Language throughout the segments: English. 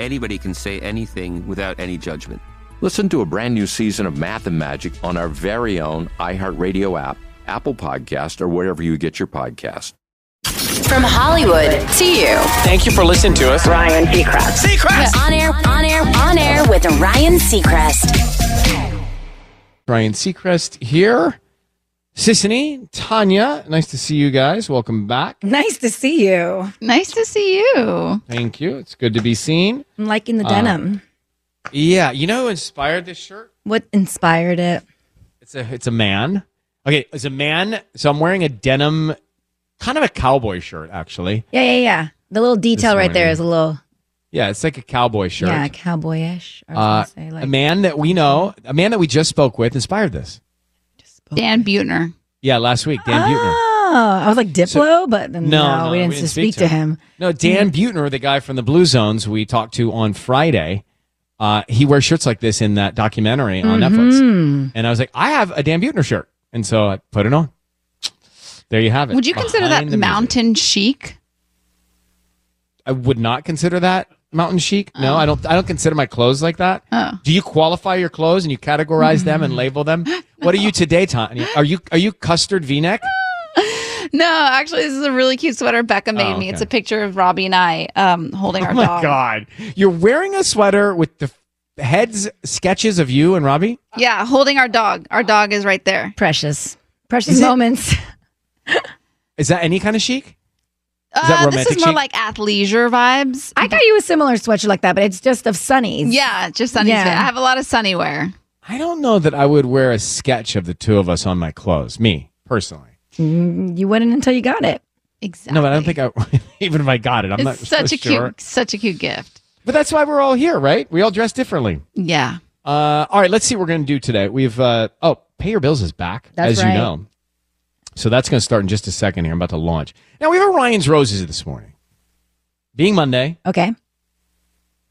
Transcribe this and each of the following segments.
anybody can say anything without any judgment. Listen to a brand new season of Math and Magic on our very own iHeartRadio app, Apple Podcast, or wherever you get your podcast. From Hollywood to you. Thank you for listening to us. Ryan Seacrest. Seacrest! On air, on air, on air with Ryan Seacrest. Ryan Seacrest here. Sisanie, Tanya, nice to see you guys. Welcome back. Nice to see you. Nice to see you. Thank you. It's good to be seen. I'm liking the denim. Uh, yeah, you know who inspired this shirt? What inspired it? It's a it's a man. Okay, it's a man. So I'm wearing a denim, kind of a cowboy shirt, actually. Yeah, yeah, yeah. The little detail right there is a little. Yeah, it's like a cowboy shirt. Yeah, cowboyish. Uh, say, like, a man that we know, a man that we just spoke with, inspired this. Dan Buettner. Yeah, last week, Dan Buettner. Oh, I was like Diplo, so, but no, we didn't, speak, to him. No, Dan mm-hmm. The guy from the Blue Zones we talked to on Friday. Uh, he wears shirts like this in that documentary on mm-hmm. Netflix. And I was like, I have a Dan Buettner shirt. And so I put it on. There you have it. Would you consider that mountain chic? I would not consider that mountain chic. No, oh. I don't. I don't consider my clothes like that. Oh. Do you qualify your clothes and you categorize them and label them? What are you today, Tanya? Are you are you custard V-neck? No, actually, this is a really cute sweater Becca made oh, okay. me. It's a picture of Robbie and I um, holding our dog. oh my dog. God, you're wearing a sweater with the heads sketches of you and Robbie. Yeah, holding our dog. Our dog is right there. Precious, precious is moments. It, is that any kind of chic? Is uh, this is more chic? like athleisure vibes. I got you a similar sweatshirt like that, but it's just of sunnies. Yeah, just sunnies. Yeah. I have a lot of sunny wear. I don't know that I would wear a sketch of the two of us on my clothes. Me personally, mm, you wouldn't until you got it. Exactly. No, but I don't think I. even if I got it, I'm it's not such so a sure. cute, such a cute gift. But that's why we're all here, right? We all dress differently. Yeah. Uh, all right, let's see what we're going to do today. We've uh, oh, pay your bills is back, that's as right. you know. So that's going to start in just a second here. I'm about to launch. Now we have a Ryan's Roses this morning, being Monday. Okay.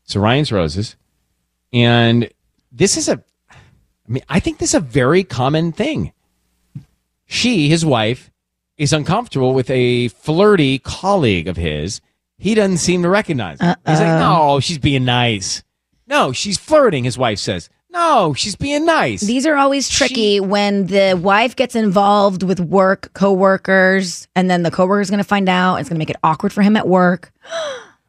So Ryan's Roses, and this is a I mean, I think this is a very common thing. She, his wife, is uncomfortable with a flirty colleague of his. He doesn't seem to recognize. It. He's like, no, she's being nice. No, she's flirting. His wife says, no, she's being nice. These are always tricky when the wife gets involved with work, coworkers, and then the coworker's going to find out. It's going to make it awkward for him at work.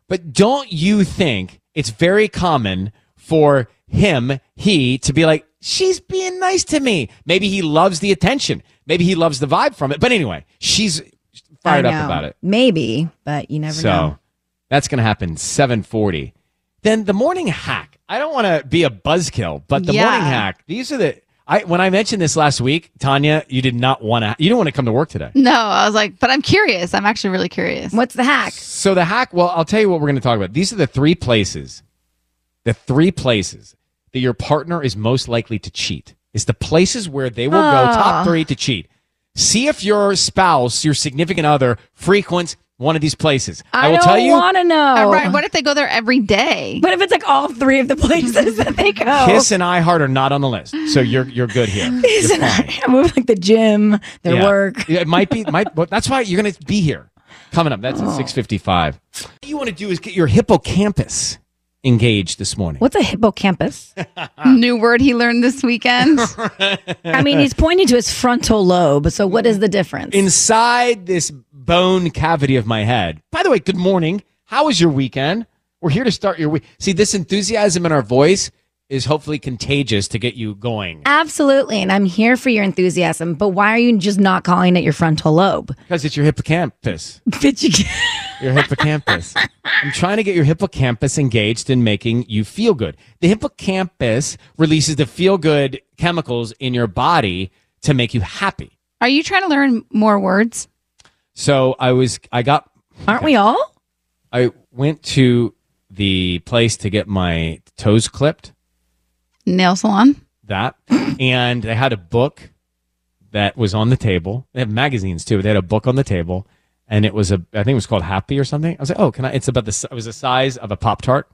But don't you think it's very common for him, he, to be like, she's being nice to me? Maybe he loves the attention. Maybe he loves the vibe from it. But anyway, she's fired up about it. Maybe, but you never So know. that's going to happen 740. Then the morning hack. I don't want to be a buzzkill, but the Yeah. morning hack. These are the I when I mentioned this last week, Tanya, you did not want to you didn't want to come to work today. No, I was like, but I'm curious. I'm actually really curious. What's the hack? So the hack, well, I'll tell you what we're going to talk about. These are the three places, the three places that your partner is most likely to cheat. It's the places where they will go Ah. top three to cheat. See if your spouse, your significant other, frequents one of these places. I, will don't tell you. want to know. Uh, right, what if they go there every day? But if it's like all three of the places that they go, Kiss and iHeart are not on the list, so you're you're good here. Kiss You're and fine. I move like the gym, their Yeah. work. It might be. Might. But that's why you're going to be here. Coming up. That's Oh. at six fifty-five. What you want to do is get your hippocampus engaged this morning. What's a hippocampus? New word he learned this weekend. I mean, he's pointing to his frontal lobe. So what is the difference? inside this bone cavity of my head. By the way, good morning. How was your weekend? We're here to start your week. See, this enthusiasm in our voice is hopefully contagious to get you going Absolutely, and I'm here for your enthusiasm. But why are you just not calling it your frontal lobe? because it's your hippocampus. Your hippocampus. I'm trying to get your hippocampus engaged in making you feel good. The hippocampus releases the feel good chemicals in your body to make you happy. Are you trying to learn more words? So I was, I got, Aren't we all? I went to the place to get my toes clipped. Nail salon? that. and they had a book that was on the table. They have magazines too. They had a book on the table, and it was a I think it was called Happy or something. I was like, oh, can I? It's about the—it was the size of a pop tart,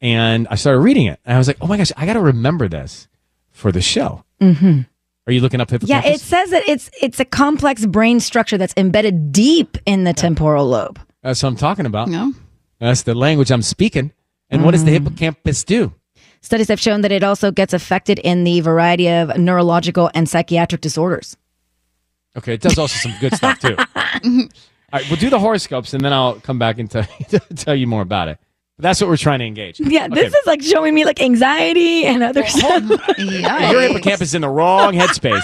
and I started reading it, and I was like, oh my gosh, I got to remember this for the show. Mm-hmm. Are you looking up hippocampus? Yeah, it says that it's it's a complex brain structure that's embedded deep in the temporal lobe. That's what I'm talking about. No. That's the language I'm speaking. And what does the hippocampus do? Studies have shown that it also gets affected in the variety of neurological and psychiatric disorders. Okay, it does also some good stuff too. All right, we'll do the horoscopes, and then I'll come back and tell, tell you more about it. That's what we're trying to engage. Yeah, Okay. this is like showing me like anxiety and other oh, stuff. Your hippocampus is in the wrong headspace.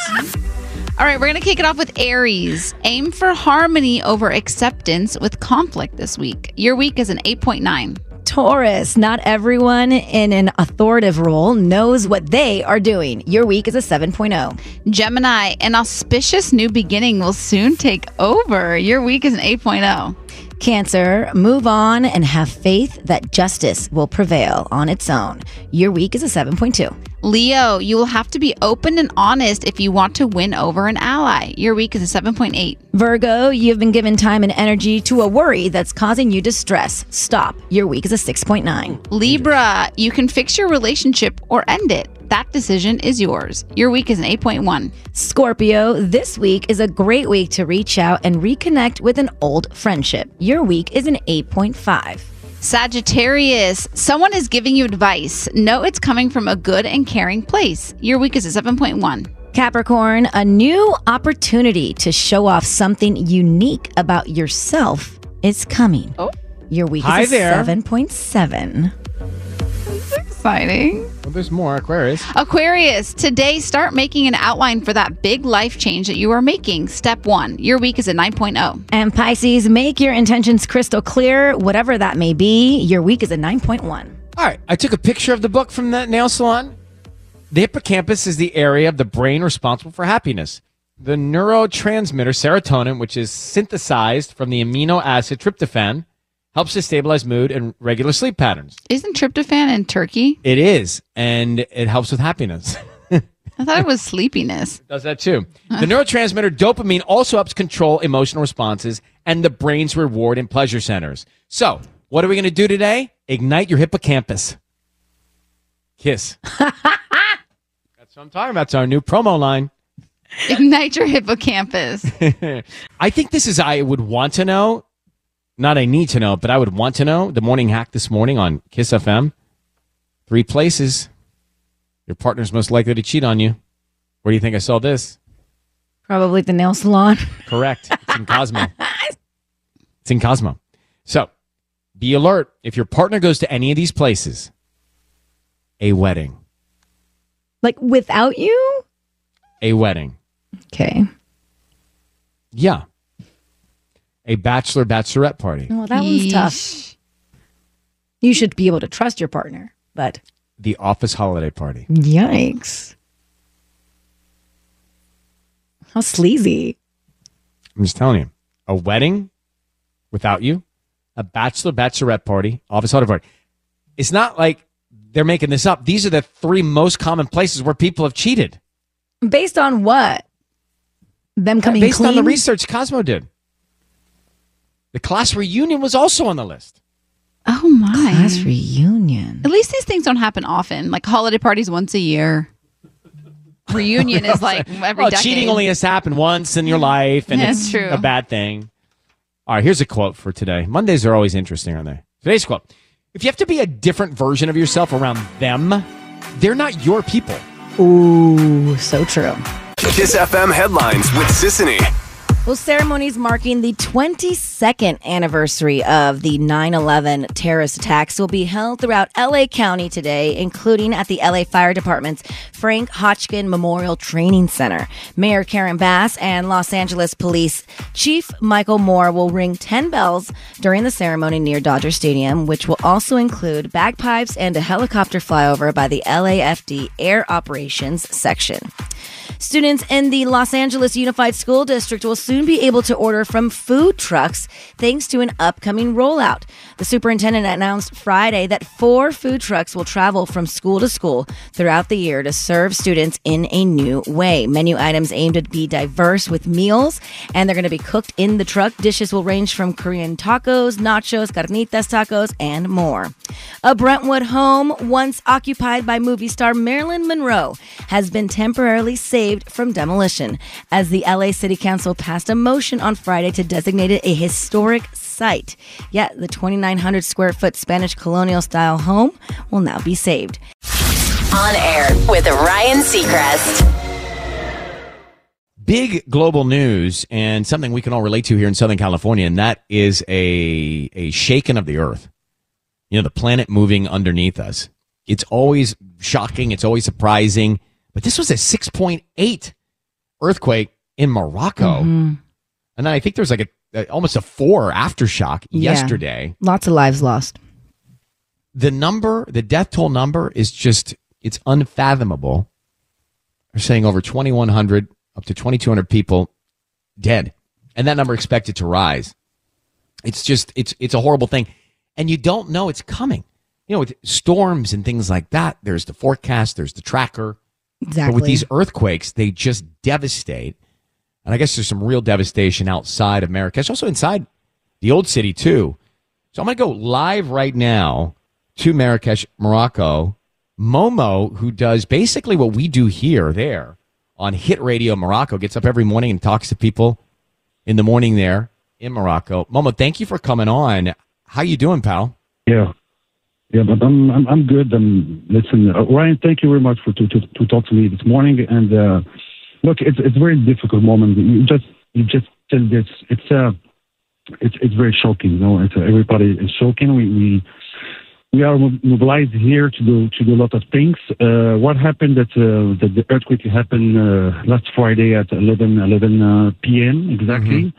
All right, we're going to kick it off with Aries. Aim for harmony over acceptance with conflict this week. Your week is an 8.9. Taurus, not everyone in an authoritative role knows what they are doing. Your week is a oh. 7.0. Gemini, an auspicious new beginning will soon take over. Your week is an oh. 8.0. Cancer, move on and have faith that justice will prevail on its own. Your week is a 7.2. Leo, you will have to be open and honest if you want to win over an ally. Your week is a 7.8. Virgo, you've been given time and energy to a worry that's causing you distress. Stop. Your week is a 6.9. Libra, you can fix your relationship or end it. That decision is yours. Your week is an 8.1. Scorpio, this week is a great week to reach out and reconnect with an old friendship. Your week is an 8.5. Sagittarius, someone is giving you advice. Know it's coming from a good and caring place. Your week is a 7.1. Capricorn, a new opportunity to show off something unique about yourself is coming. Oh. Your week Hi is a there. 7.7. Exciting. Well, there's more Aquarius. Aquarius, today start making an outline for that big life change that you are making. Step one. Your week is a oh. 9.0. And Pisces, make your intentions crystal clear, whatever that may be. Your week is a 9.1. All right, I took a picture of the book from that nail salon. The hippocampus is the area of the brain responsible for happiness. The neurotransmitter serotonin, which is synthesized from the amino acid tryptophan, helps to stabilize mood and regular sleep patterns. Isn't tryptophan in turkey? It is, and it helps with happiness. I thought it was sleepiness. does that too. The neurotransmitter dopamine also helps control emotional responses and the brain's reward and pleasure centers. So, what are we going to do today? Ignite your hippocampus. Kiss. That's what I'm talking about. It's our new promo line. Ignite your hippocampus. I think this is I would want to know, not I need to know, but I would want to know. The morning hack this morning on Kiss FM. Three places your partner's most likely to cheat on you. Where do you think I saw this? Probably the nail salon. Correct. It's in Cosmo. it's in Cosmo. So be alert. If your partner goes to any of these places, a wedding, Like without you? a wedding. Okay. Yeah. A bachelor bachelorette party. Well, that one's tough. You should be able to trust your partner, but The office holiday party. yikes. How sleazy. I'm just telling you. A wedding without you, a bachelor bachelorette party, office holiday party. It's not like they're making this up. These are the three most common places where people have cheated. Based on what? Them coming Based on the research Cosmo did. The class reunion was also on the list. Oh my. Class reunion. At least these things don't happen often. Like holiday parties once a year. Reunion is like every well, decade. cheating only has happened once in your life, and That's it's true. a bad thing. All right, here's a quote for today. Mondays are always interesting, aren't they? Today's quote: If you have to be a different version of yourself around them, they're not your people. Ooh, so true. Kiss FM headlines with Sisanie. Well, ceremonies marking the 22nd anniversary of the 9 11 terrorist attacks will be held throughout LA County today, including at the LA Fire Department's Frank Hotchkin Memorial Training Center. Mayor Karen Bass and Los Angeles Police Chief Michael Moore will ring 10 bells during the ceremony near Dodger Stadium, which will also include bagpipes and a helicopter flyover by the LAFD Air Operations Section. Students in the Los Angeles Unified School District will soon be able to order from food trucks thanks to an upcoming rollout. The superintendent announced Friday that four food trucks will travel from school to school throughout the year to serve students in a new way. Menu items aim to be diverse with meals, and they're going to be cooked in the truck. Dishes will range from Korean tacos, nachos, carnitas tacos, and more. A Brentwood home, once occupied by movie star Marilyn Monroe, has been temporarily saved from demolition as the LA City Council passed a motion on Friday to designate it a historic site. Yet the 2,900 square foot Spanish colonial style home will now be saved. On air with Ryan Seacrest. Big global news and something we can all relate to here in Southern California, and that is a a shaking of the earth. You know, the planet moving underneath us. It's always shocking. It's always surprising. But this was a 6.8 earthquake in Morocco. Mm-hmm. And then I think there's like a, a almost a four aftershock Yeah. yesterday. Lots of lives lost. The number, the death toll number is just, it's unfathomable. They're saying over 2,100, up to 2,200 people dead. And that number expected to rise. It's just, it's, it's a horrible thing. And you don't know it's coming. You know, with storms and things like that, there's the forecast, there's the tracker. But Exactly. with these earthquakes, they just devastate. And I guess there's some real devastation outside of Marrakesh, also inside the old city, too. So I'm going to go live right now to Marrakesh, Morocco. Momo, who does basically what we do here, there on Hit Radio Morocco, gets up every morning and talks to people in the morning there in Morocco. Momo, thank you for coming on. How you doing, pal? Yeah, yeah, but I'm I'm, I'm good. Um, listen, uh, Ryan, thank you very much for to, to to talk to me this morning. And uh, look, it's it's a very difficult moment. You just you just tell this. It's uh, it's it's very shocking. You know, it's, uh, everybody is shocking. We we we are mo- mobilized here to do to do a lot of things. Uh, what happened that uh, that the earthquake happened uh, last Friday at 11 11 uh, p.m. exactly.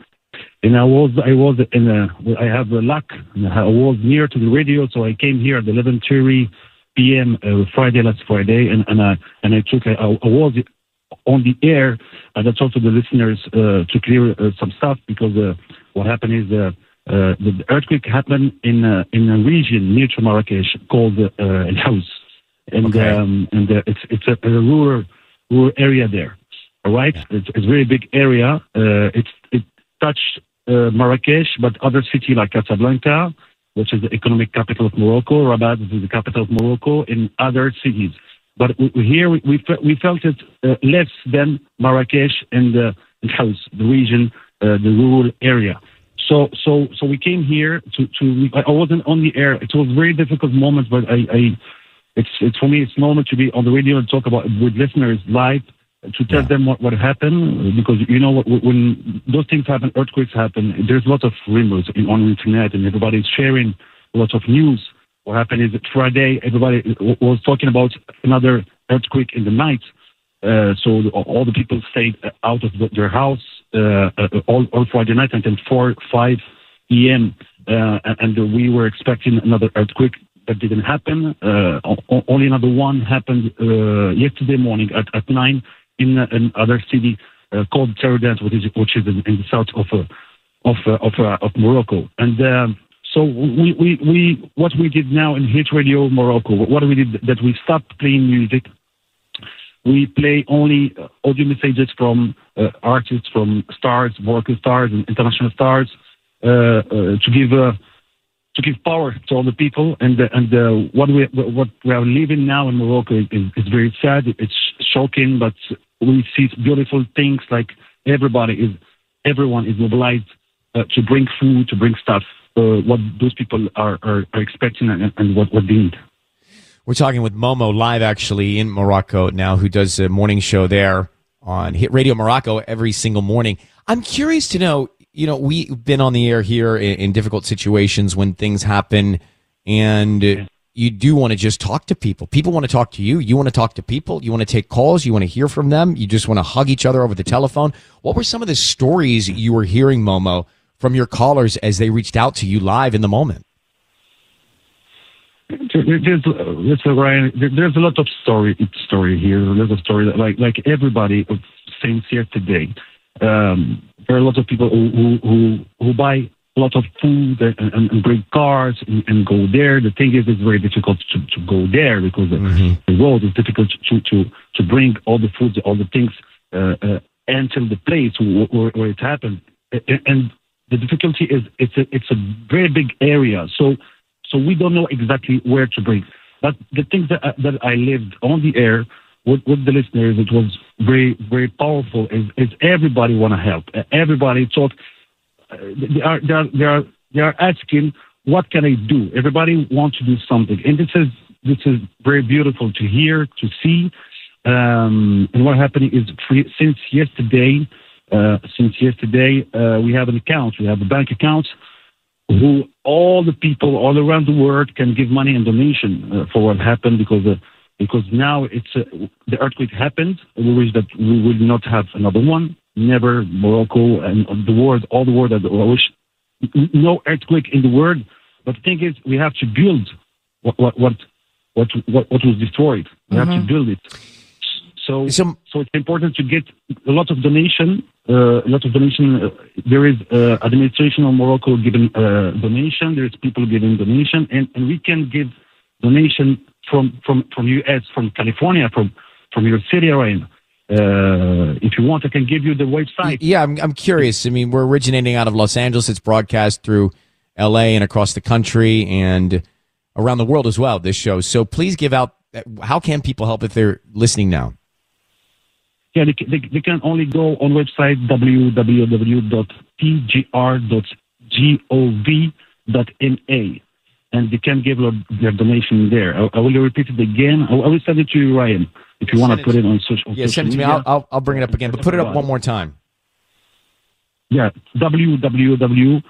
And I was I was in a I have a luck. I was near to the radio, so I came here at 11:30 p.m. Uh, Friday last Friday, and and I and I took I, I was on the air, and I talked to the listeners uh, to clear uh, some stuff because uh, what happened is uh, uh, the earthquake happened in uh, in a region near to Marrakesh called uh, Al Haouz, and um, and uh, it's it's a, a rural rural area there. All right, it's, it's a very big area. Uh, it's it touched Marrakesh, but other city like Casablanca, which is the economic capital of Morocco, Rabat is the capital of Morocco, and other cities. but we, here we we, we felt it uh, less than Marrakesh and uh, and Haouz, the region, uh, the rural area. So so so we came here to to. I wasn't on the air. It was a very difficult moment, but I. I it's, it's for me. It's normal to be on the radio and talk about with listeners live to tell them what, what happened because you know when those things happen, earthquakes happen. There's a lot of rumors in, on the internet, and everybody's sharing a lot of news. What happened is that Friday, everybody was talking about another earthquake in the night. Uh, so all the people stayed out of their house uh, uh, all, all Friday night until 4, 5 a.m. Uh, and we were expecting another earthquake that didn't happen. Uh, only another one happened uh, yesterday morning at, at 9 in uh, another city uh, called Taroudant, which is, which is in, in the south of uh, of uh, of, uh, of Morocco. And um, so we, we, we what we did now in Hit Radio Morocco, what we did that we stopped playing music. We play only uh, audio messages from uh, artists, from stars, Moroccan stars, and international stars, uh, uh, to give uh, to give power to all the people. And uh, and uh, what we what we are living now in Morocco is, is very sad. It's shocking, but we see beautiful things like everybody is everyone is mobilized uh, to bring food, to bring stuff. Uh, what those people are, are, are expecting and, and what, what they need. We're talking with Momo live actually in Morocco now, who does a morning show there on Hit Radio Morocco every single morning. I'm curious to know, you know, we've been on the air here in, in difficult situations when things happen, and you do want to just talk to people. People want to talk to you. You want to talk to people. You want to take calls. You want to hear from them. You just want to hug each other over the telephone. What were some of the stories you were hearing, Momo, from your callers as they reached out to you live in the moment? There- There's, Ryan. there- There's a lot of story story here. There's a story that, like like everybody since yesterday. Um, there are a lot of people who who who, who buy a lot of food and, and, and bring cars and, and go there. The thing is, it's very difficult to, to go there because the, the road is difficult to to to bring all the food, all the things uh, uh, until the place where, where, it happened. And the difficulty is it's a, it's a very big area. So so we don't know exactly where to bring. But the things that I, that I lived on the air with, with the listeners, it was very very powerful. Is, is everybody want to help? Uh, Everybody thought uh, they are they are they are they are asking what can I do? Everybody wants to do something, and this is this is very beautiful to hear to see. Um, and what happening is since yesterday, uh, since yesterday uh, we have an account, we have a bank account who all the people all around the world can give money and donation uh, for what happened because uh, because now it's uh, the earthquake happened. We wish that we will not have another one. Never Morocco and the world, all the world. I wish n- no earthquake in the world. But the thing is, we have to build what what what what what, what was destroyed. We have to Mhm. build it. So, so it's important to get a lot of donation. Uh, a lot of donation. Uh, there is uh, administration of Morocco giving uh, donation. There is people giving donation, and, and we can give donation from from from U.S., from California, from from your city, Ryan. Uh, if you want, I can give you the website. Yeah, I'm, I'm curious. I mean, we're originating out of Los Angeles. It's broadcast through LA and across the country and around the world as well, this show. So please give out how can people help if they're listening now? Yeah, they, can- they, they can only go on website www.tgr.gov.ma and they can give their, their donation there. I, I will repeat it again. I, I will send it to you, Ryan, if you want to put it on social, Yeah, social send it to me. I'll, I'll, I'll bring it up again, but put it up one more time. Yeah, www.tgr.gov.ma,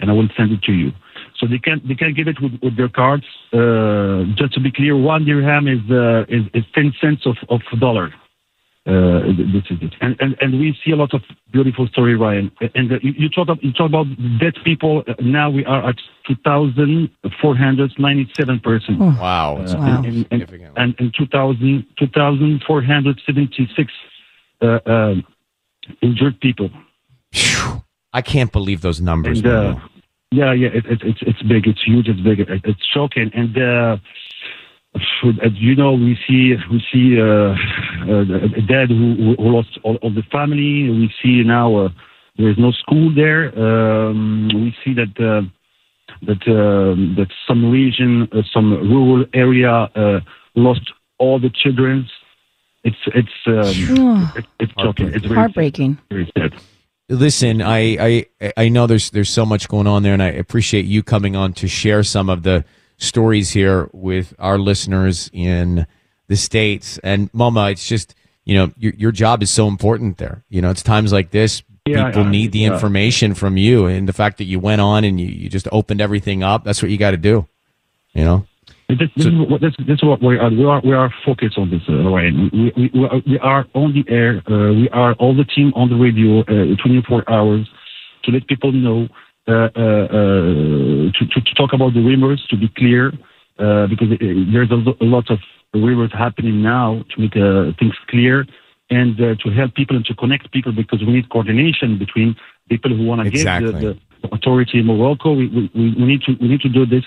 and I will send it to you. So they can they can give it with, with their cards. Uh, just to be clear, one dirham is uh, is, is ten cents of of dollar. Uh, this is it, and, and and we see a lot of beautiful story, Ryan. And uh, you, you talk about you talk about dead people. Uh, Now we are at two thousand four hundred ninety-seven persons. Wow, Uh, and, and, and, and, and 2,000 2,476 uh, uh, injured people. I can't believe those numbers. And, uh, yeah, yeah, it, it, it's it's big, it's huge, it's big, it, it's shocking. And uh, as you know, we see we see uh, uh, a dad who, who lost all, all the family. We see now uh, there is no school there. Um, we see that uh, that um, that some region, uh, some rural area uh, lost all the children. It's it's um, it, it's shocking. It's very Heartbreaking. Very sad. Listen, I, I I know there's there's so much going on there, and I appreciate you coming on to share some of the stories here with our listeners in the states. And Mama, it's just you know your your job is so important there. You know, it's times like this Yeah, people I- need the yeah. information from you, and the fact that you went on and you, you just opened everything up. That's what you got to do. You know. This, this, is what, this, this is what we are. We are we are focused on this, uh, Ryan. We, we, we, are, we are on the air. Uh, we are all the team on the radio, uh, 24 hours, to let people know, to, to to talk about the rumors, to be clear, uh, because uh, there's a, lo- a lot of rumors happening now to make uh, things clear and uh, to help people and to connect people because we need coordination between people who want to Exactly. give the, the authority in Morocco. We, we, we we need to we need to do this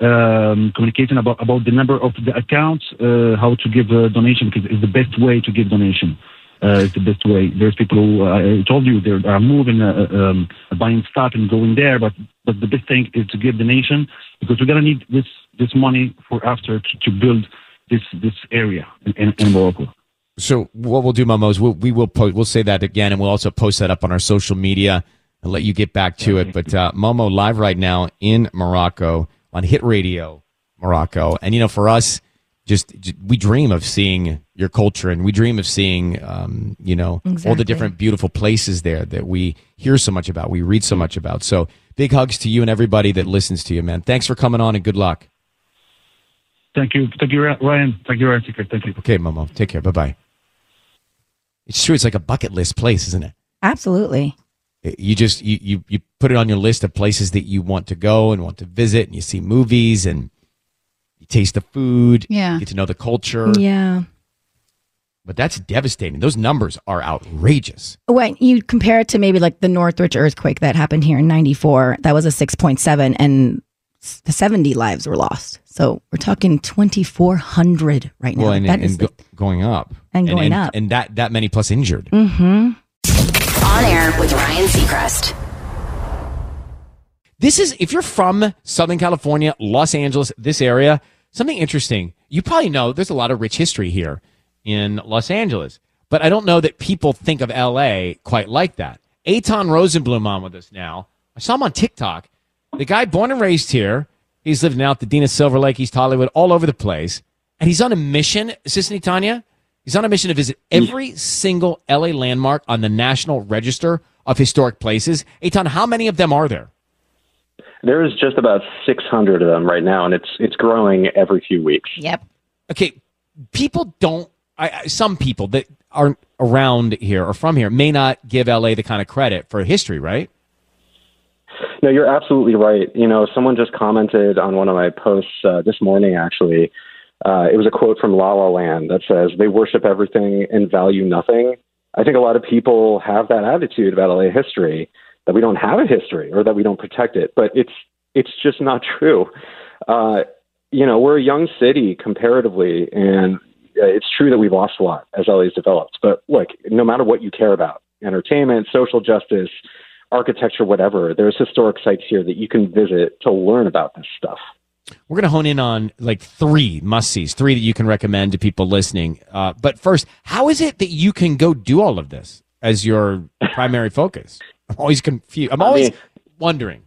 um, communication about about the number of the accounts, uh, how to give a donation because it's the best way to give donation. Uh, the best way. There's people who uh, I told you they are moving, uh, um, buying stuff and going there, but but the best thing is to give the nation because we're gonna need this this money for after to, to build this this area in, in, in Morocco. So what we'll do, Momo, is we'll, we will post, we'll say that again, and we'll also post that up on our social media and let you get back to it. But uh, Momo live right now in Morocco on Hit Radio Morocco, and you know, for us, just we dream of seeing your culture, and we dream of seeing, um, you know, all the different beautiful places there that we hear so much about, we read so much about. So big hugs to you and everybody that listens to you, man. Thanks for coming on, and good luck. Thank you, thank you, Ryan. Thank you, Ryan. Thank you. Okay, Momo, take care. Bye bye. It's true. It's like a bucket list place, isn't it? Absolutely. you just you, you you put it on your list of places that you want to go and want to visit and you see movies and you taste the food Yeah. get to know the culture Yeah. but that's devastating those numbers are outrageous When you compare it to maybe like the Northridge earthquake that happened here in 94, that was a 6.7 and s- 70 lives were lost. So we're talking 2,400 right now. well and, That and is go, going up And going and, up. and that that many plus injured mm-hmm. On air with Ryan Seacrest. This is if you're from Southern California, Los Angeles, this area, something interesting. You probably know there's a lot of rich history here in Los Angeles, but I don't know that people think of LA quite like that. Etan Rosenbloom on with us now. I saw him on TikTok. The guy born and raised here. He's lived in Altadena, Silver Lake, East Hollywood, all over the place. And he's on a mission, Sisanie Tanya. He's on a mission to visit every single LA landmark on the National Register of Historic Places. Etan, how many of them are there? There's just about 600 of them right now, and it's it's growing every few weeks. Yep. okay, people don't. I, I, some people that aren't around here or from here may not give LA the kind of credit for history, right? No, you're absolutely right. You know, someone just commented on one of my posts uh, this morning, actually. Uh, it was a quote from La La Land that says, They worship everything and value nothing. I think a lot of people have that attitude about LA history that we don't have a history or that we don't protect it, but it's it's just not true. Uh, you know, we're a young city comparatively, and uh, it's true that we've lost a lot as LA's developed. But look, no matter what you care about, entertainment, social justice, architecture, whatever, there's historic sites here that you can visit to learn about this stuff. We're going to hone in on like three must sees, three that you can recommend to people listening. Uh, but first, how is it that you can go do all of this as your primary focus? I'm always confused. I'm I always mean- wondering.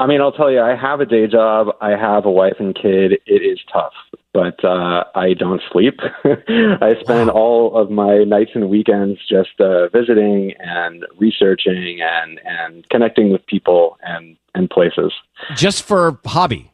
I mean, I'll tell you, I have a day job. I have a wife and kid. It is tough, but uh, I don't sleep. I spend all of my nights and weekends just uh, visiting and researching and, and connecting with people and, and places. Just for hobby.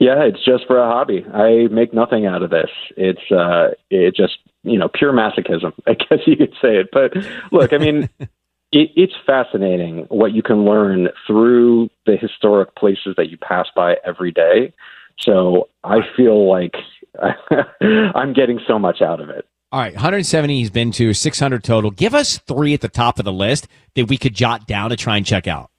Yeah, it's just for a hobby. I make nothing out of this. It's uh, it just you know pure masochism, I guess you could say it. But look, I mean, it, it's fascinating what you can learn through the historic places that you pass by every day. So I feel like I'm getting so much out of it. All right, 170 he's been to, 600 total. Give us three at the top of the list that we could jot down to try and check out.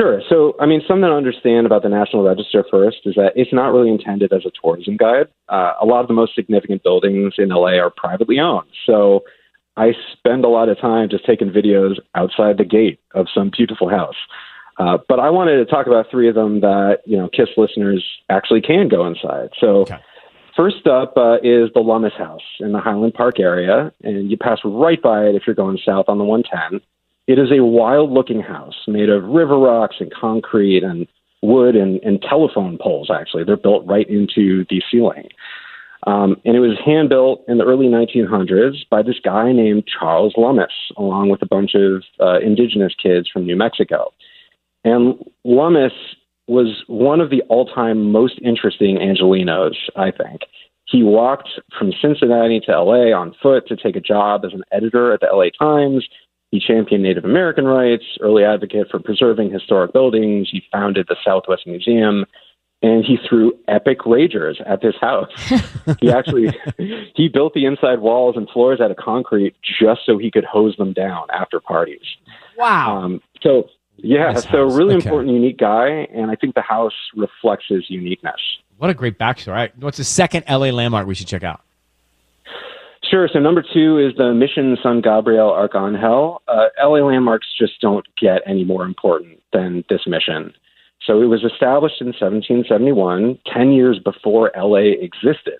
Sure. So, I mean, something to understand about the National Register first is that it's not really intended as a tourism guide. Uh, a lot of the most significant buildings in LA are privately owned. So, I spend a lot of time just taking videos outside the gate of some beautiful house. Uh, but I wanted to talk about three of them that you know Kiss listeners actually can go inside. So. First up uh, is the Lummis House in the Highland Park area, and you pass right by it if you're going south on the 110. It is a wild looking house made of river rocks and concrete and wood and, and telephone poles, actually. They're built right into the ceiling. Um, and it was hand built in the early 1900s by this guy named Charles Lummis, along with a bunch of uh, indigenous kids from New Mexico. And Lummis was one of the all time most interesting Angelenos, I think. He walked from Cincinnati to LA on foot to take a job as an editor at the LA Times. He championed Native American rights, early advocate for preserving historic buildings. He founded the Southwest Museum, and he threw epic ragers at this house. he actually he built the inside walls and floors out of concrete just so he could hose them down after parties. Wow. Um, so yeah, Nice so house. really Okay. important, unique guy, and I think the house reflects his uniqueness. What a great backstory. All right. What's the second LA landmark we should check out? Sure. So number two is the Mission San Gabriel Arcangel. Uh, LA landmarks just don't get any more important than this mission. So it was established in 1771, 10 years before LA existed.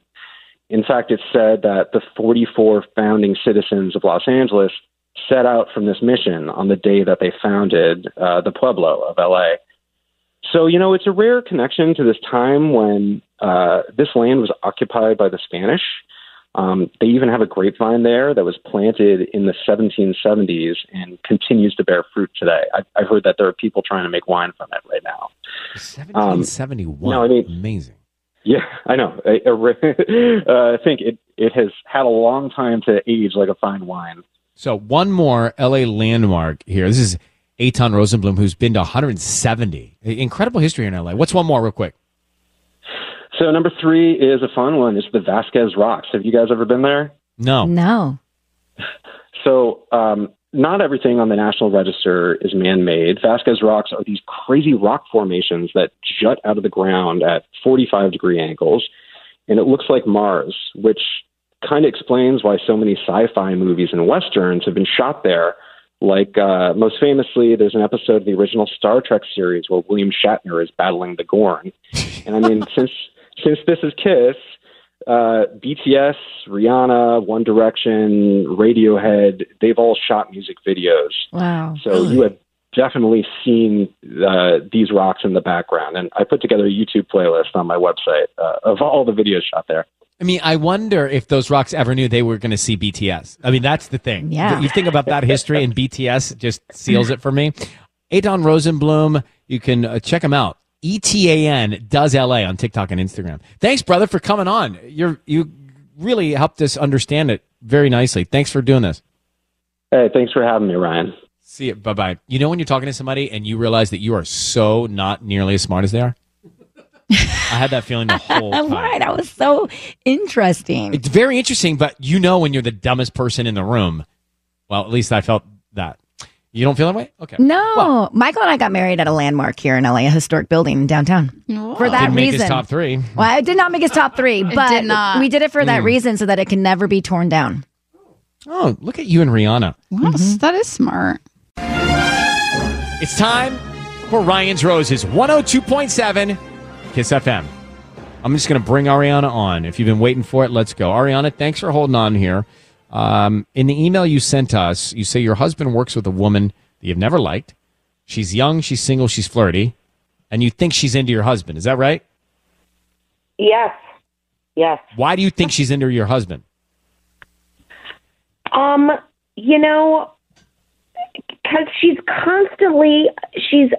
In fact, it's said that the 44 founding citizens of Los Angeles set out from this mission on the day that they founded uh, the Pueblo of LA. So, you know, it's a rare connection to this time when uh, this land was occupied by the Spanish. Um, they even have a grapevine there that was planted in the 1770s and continues to bear fruit today. I, I heard that there are people trying to make wine from it right now. 1771. no, I mean- Amazing. Yeah, I know. I, I uh, I think it, it has had a long time to age like a fine wine. So one more LA landmark here. This is Etan Rosenbloom, who's been to 170. Incredible history in LA. What's one more, real quick? So number three is a fun one. It's the Vasquez Rocks. Have you guys ever been there? No. No. So, um, not everything on the National Register is man made. Vasquez rocks are these crazy rock formations that jut out of the ground at 45 degree angles, and it looks like Mars, which kind of explains why so many sci fi movies and westerns have been shot there. Like, uh, most famously, there's an episode of the original Star Trek series where William Shatner is battling the Gorn. And I mean, since since this is Kiss, uh, BTS, Rihanna, One Direction, Radiohead, they've all shot music videos. Wow. So you have definitely seen uh, these rocks in the background. And I put together a YouTube playlist on my website uh, of all the videos shot there. I mean, I wonder if those rocks ever knew they were going to see BTS. I mean, that's the thing. Yeah. You think about that history, and BTS just seals it for me. Etan Rosenbloom, you can uh, check him out. E ETAN does LA on TikTok and Instagram. Thanks, brother, for coming on. You're you really helped us understand it very nicely. Thanks for doing this. Hey, thanks for having me, Ryan. See you. Bye bye. You know when you're talking to somebody and you realize that you are so not nearly as smart as they are. I had that feeling the whole time. Why? That was so interesting. It's very interesting, but you know when you're the dumbest person in the room. Well, at least I felt that. You don't feel that way? Okay. No, Michael and I got married at a landmark here in LA, a historic building in downtown. For that Didn't make reason, his top three. Well, I did not make his top three, but did not. we did it for that Mm. reason so that it can never be torn down. Oh, look at you and Rihanna. Wow, that is smart. It's time for Ryan's Roses 102.7 Kiss FM. I'm just going to bring Ariana on. If you've been waiting for it, let's go. Ariana, thanks for holding on here. Um, in the email you sent us, you say your husband works with a woman that you've never liked. She's young, she's single, she's flirty, and you think she's into your husband. Is that right? Yes. Yes. Why do you think she's into your husband? Um, you know, because she's constantly she's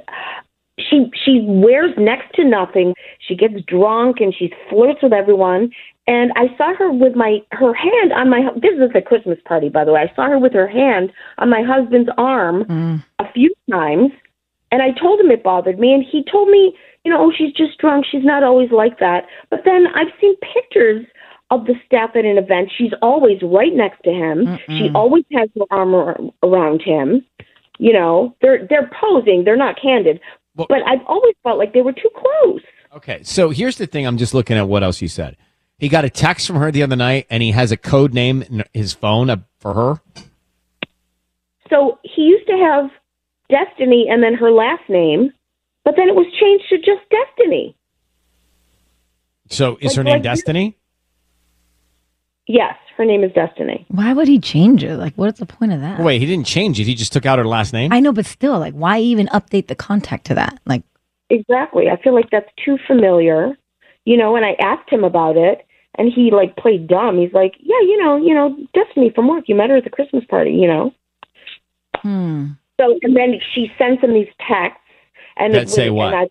she she wears next to nothing. She gets drunk and she flirts with everyone. And I saw her with my her hand on my this is a Christmas party by the way. I saw her with her hand on my husband's arm mm. a few times, and I told him it bothered me, and he told me, you know, oh, she's just drunk. She's not always like that. But then I've seen pictures of the staff at an event. She's always right next to him. She always has her arm around him. You know, they're they're posing. They're not candid. but I've always felt like they were too close. Okay, so here's the thing. I'm just looking at what else you said. He got a text from her the other night, and he has a code name in his phone uh, for her. So he used to have Destiny and then her last name, but then it was changed to just Destiny. So is Like- her name like- Destiny? Yes, her name is Destiny. Why would he change it? Like, what's the point of that? Wait, he didn't change it. He just took out her last name. I know, but still, like, why even update the contact to that? Like, Exactly. I feel like that's too familiar, you know. And I asked him about it, and he like played dumb. He's like, "Yeah, you know, you know, Destiny from work. You met her at the Christmas party, you know." hmm. So, and then she sends him these texts, and That say and what? I,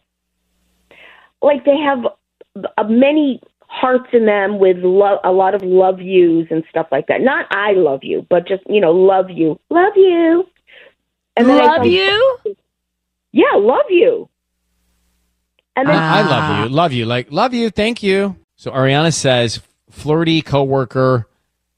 like they have uh, many hearts in them with lo- a lot of love yous and stuff like that. Not I love you, but just you know, love you, love you, and then I Love found- you? Yeah, love you. And then I love you. Love you. Like, love you. Thank you. So Ariana says, flirty coworker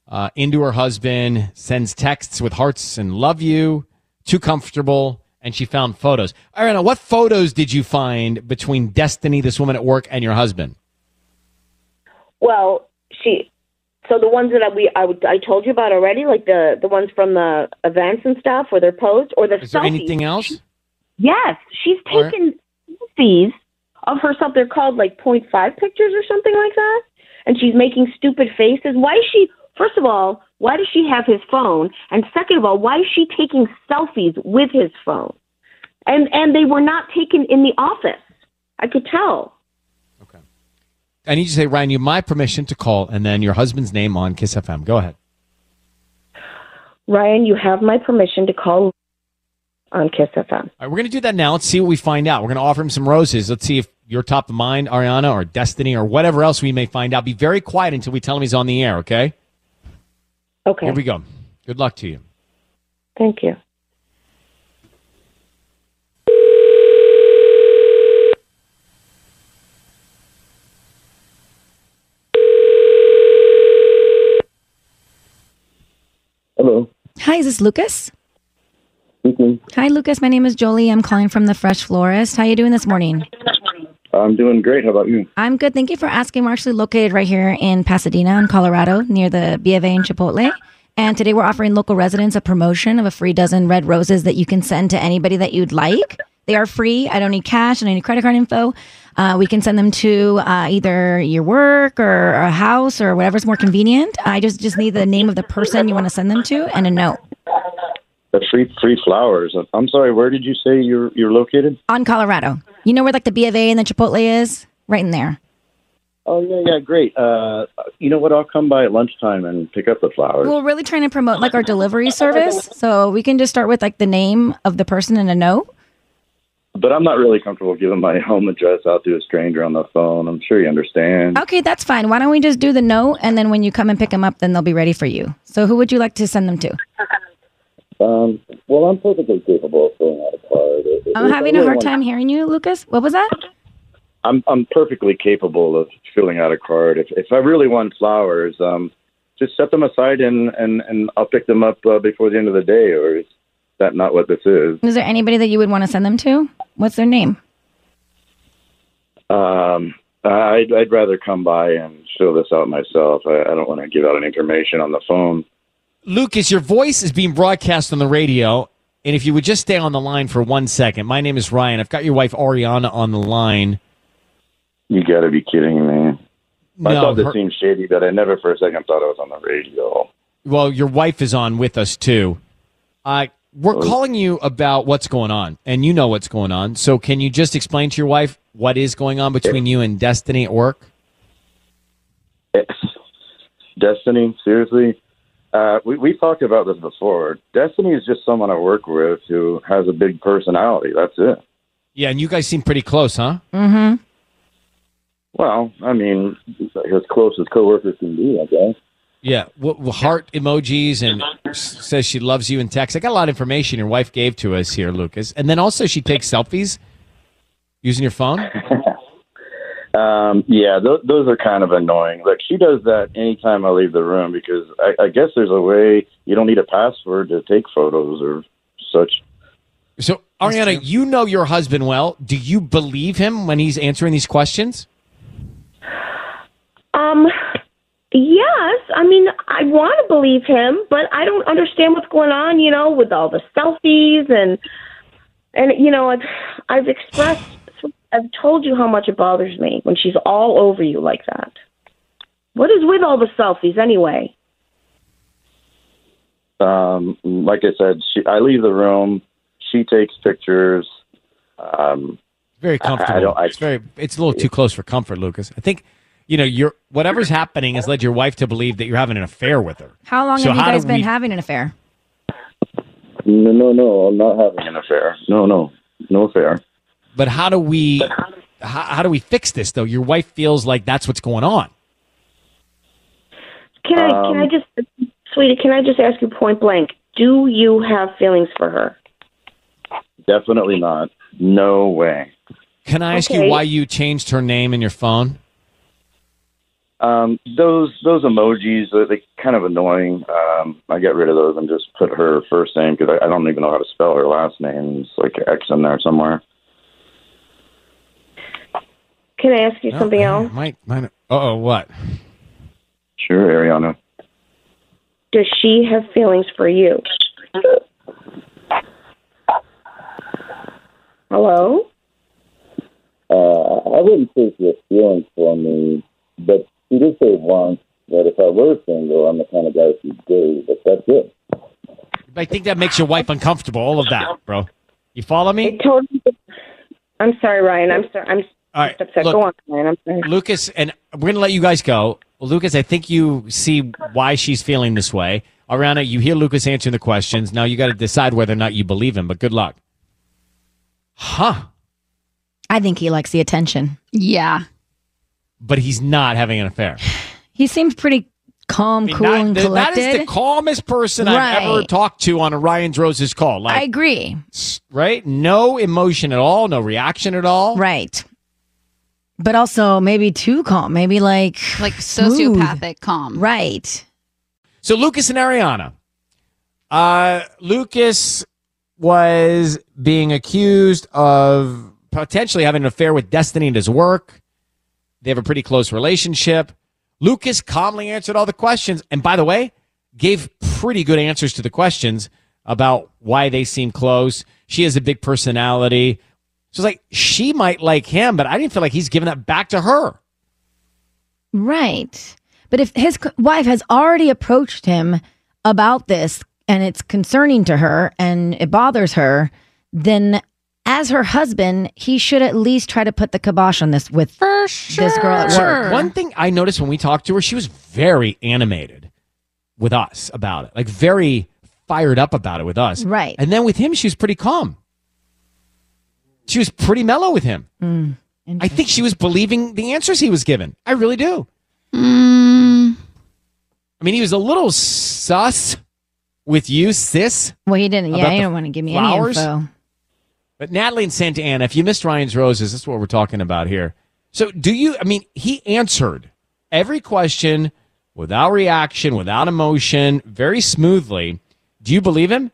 uh, into her husband, sends texts with hearts and love you, too comfortable. And she found photos. Ariana, what photos did you find between Destiny, this woman at work, and your husband? Well, she. So the ones that I, we I, I told you about already, like the the ones from the events and stuff, where they're posed, or the Is there anything else? Yes, she's All right. taken selfies of herself. They're called like point five pictures or something like that, and she's making stupid faces. Why is she? First of all, why does she have his phone? And second of all, why is she taking selfies with his phone? And and they were not taken in the office. I could tell. Okay. I need you to say, Ryan, you have my permission to call, and then your husband's name on KIIS FM. Go ahead. Ryan, you have my permission to call on KIIS FM. All right, we're going to do that now. Let's see what we find out. We're going to offer him some roses. Let's see if you're top of mind, Ariana, or Destiny, or whatever else we may find out. Be very quiet until we tell him he's on the air, okay? Okay. Here we go. Good luck to you. Thank you. Hello. Hi, is this Lucas? Speaking. Hi, Lucas. My name is Jolie. I'm calling from the Fresh Florist. How you doing this morning? I'm doing great. How about you? I'm good. Thank you for asking. We're actually located right here in Pasadena, in Colorado, near the B of A and Chipotle. And today we're offering local residents a promotion of a free dozen red roses that you can send to anybody that you'd like. They are free. I don't need cash. And I don't need credit card info. Uh, we can send them to uh, either your work or a house or whatever's more convenient. I just just need the name of the person you want to send them to and a note. The free free flowers. I'm sorry. Where did you say you're you're located? On Colorado. You know where like the B of A and the Chipotle is? Right in there. Oh yeah, yeah, great. Uh, you know what? I'll come by at lunchtime and pick up the flowers. We're really trying to promote like our delivery service. So we can just start with like the name of the person and a note. But I'm not really comfortable giving my home address out to a stranger on the phone. I'm sure you understand. Okay, that's fine. Why don't we just do the note and then when you come and pick them up, then they'll be ready for you. So who would you like to send them to? Um, well, I'm perfectly capable of filling out a card. If- I'm if having a hard time hearing you, Lucas. What was that? I'm I'm perfectly capable of filling out a card. If if I really want flowers, um, just set them aside and and and I'll pick them up uh, before the end of the day. Or is that not what this is? Is there anybody that you would want to send them to? What's their name? Um, I'd I'd rather come by and fill this out myself. I, I don't want to give out any information on the phone. Lucas, your voice is being broadcast on the radio. And if you would just stay on the line for one second. My name is Ryan. I've got your wife, Ariana, on the line. You got to be kidding me. I thought this her- seemed shady, but I never for a second thought I was on the radio. Well, your wife is on with us too. Uh, we're calling you about what's going on, and you know what's going on. So, can you just explain to your wife what is going on between you and Destiny at work? Destiny, seriously. Uh, we we talked about this before. Destiny is just someone I work with who has a big personality. That's it. Yeah, and you guys seem pretty close, huh? Mm-hmm. Well, I mean, as close as coworkers can be, I guess. Yeah, w- w- heart emojis and says she loves you in text. I got a lot of information your wife gave to us here, Lucas, and then also she takes selfies using your phone. Um, yeah, th- those are kind of annoying. Like she does that anytime I leave the room because I, I guess there's a way you don't need a password to take photos or such. So, Ariana, you know your husband well. Do you believe him when he's answering these questions? Um, yes. I mean, I want to believe him, but I don't understand what's going on. You know, with all the selfies and And you know, I've I've expressed, I've told you how much it bothers me when she's all over you like that. What is with all the selfies anyway? Um, like I said, she, I leave the room. She takes pictures. Um, Very I- I comfortable. don't- I- it's very. It's a little too close for comfort, Lucas. I think. You know, your whatever's happening has led your wife to believe that you're having an affair with her. How long So have you guys been we- having an affair? No, no, no. I'm not having an affair. No, no, no affair. But how do we? How, how do we fix this though? Your wife feels like that's what's going on. Can I can I Um, just, sweetie? Can I just ask you point blank? Do you have feelings for her? Definitely not. No way. Can I ask you why you changed her name in your phone? Um, those those emojis are they kind of annoying. Um, I get rid of those and just put her first name because I, I don't even know how to spell her last name. It's like X in there somewhere. Can I ask you No, something uh, else? Might, might. Oh, what? Sure, Ariana. Does she have feelings for you? Hello? Uh, I wouldn't say she has feelings for me, but she did say once that if I were single, I'm the kind of guy she'd date. But that's it. I think that makes your wife uncomfortable. All of that, bro. You follow me? Totally. I'm sorry, Ryan. I'm sorry. I'm All right, upset. look, Go on, Ryan. I'm sorry. Lucas, and we're gonna let you guys go. Well, Lucas, I think you see why she's feeling this way. Ariana, you hear Lucas answering the questions. Now you got to decide whether or not you believe him. But good luck. Huh? I think he likes the attention. Yeah. But he's not having an affair. He seems pretty calm, cool, That- and that collected. is the calmest person I've ever talked to on a Ryan's Roses call. Like, I agree. right? No emotion at all, no reaction at all. Right. But also maybe too calm. Maybe like Like smooth. sociopathic calm. Right. So Lucas and Ariana. Uh, Lucas was being accused of potentially having an affair with Destiny and his work. They have a pretty close relationship. Lucas calmly answered all the questions, and by the way, gave pretty good answers to the questions about why they seem close. She has a big personality. So it's like she might like him, but I didn't feel like he's giving that back to her. Right. But if his wife has already approached him about this and it's concerning to her and it bothers her, then as her husband, he should at least try to put the kibosh on this with sure. this girl at work. One thing I noticed when we talked to her, she was very animated with us about it, like very fired up about it with us. Right. And then with him, she was pretty calm. She was pretty mellow with him. Mm, I think she was believing the answers he was given. I really do. Mm, I mean, he was a little sus with you, sis. Well, he didn't. Yeah, About he didn't want to give me flowers? any info. But Natalie and Santa Ana, if you missed Ryan's Roses, this is what we're talking about here. So, do you, I mean, he answered every question without reaction, without emotion, very smoothly. Do you believe him?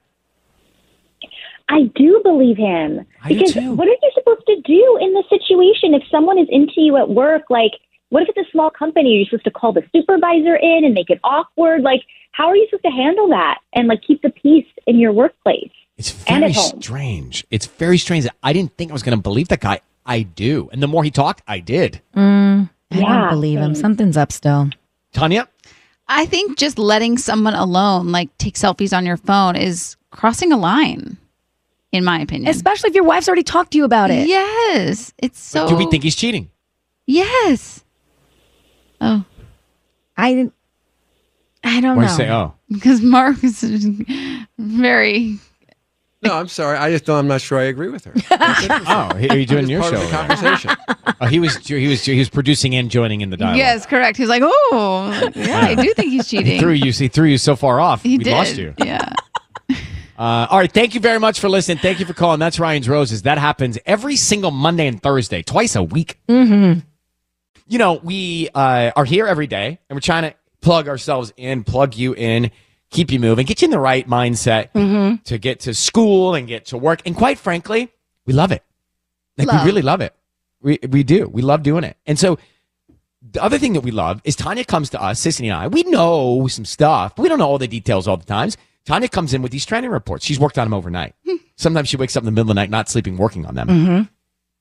I do believe him. I do because too. what are you supposed to do in this situation if someone is into you at work? Like, what if it's a small company? You're you supposed to call the supervisor in and make it awkward? Like, how are you supposed to handle that and like keep the peace in your workplace? It's And very at home. strange. It's very strange. I didn't think I was going to believe that guy. I do. And the more he talked, I did. Mm, I Yeah, don't believe him. Something's up still. Tanya? I think just letting someone alone, like take selfies on your phone, is crossing a line, in my opinion. Especially if your wife's already talked to you about it. Yes. It's so. Do we think he's cheating? Yes. Oh. I didn't. I don't Why know. you say, oh? Because Mark is very. No, I'm sorry. I just don't. I'm not sure I agree with her. Oh, are you doing your part show? of the over conversation. Oh, he was he was he was producing and joining in the dialogue. Yes, correct. He's like, oh, yeah, I do think he's cheating. He cheating. threw you. He threw you so far off. He we did. lost you. Yeah. Uh, all right. Thank you very much for listening. Thank you for calling. That's Ryan's Roses. That happens every single Monday and Thursday, twice a week. Mm-hmm. You know, we uh, are here every day, and we're trying to plug ourselves in, plug you in, keep you moving, get you in the right mindset Mm-hmm. to get to school and get to work. And quite frankly, we love it. Like Love. we really love it. We we do. We love doing it. And so the other thing that we love is Tanya comes to us, Sissy and I. We know some stuff. but We don't know all the details all the times. Tanya comes in with these trending reports. She's worked on them overnight. Sometimes she wakes up in the middle of the night, not sleeping, working on them. Mm-hmm.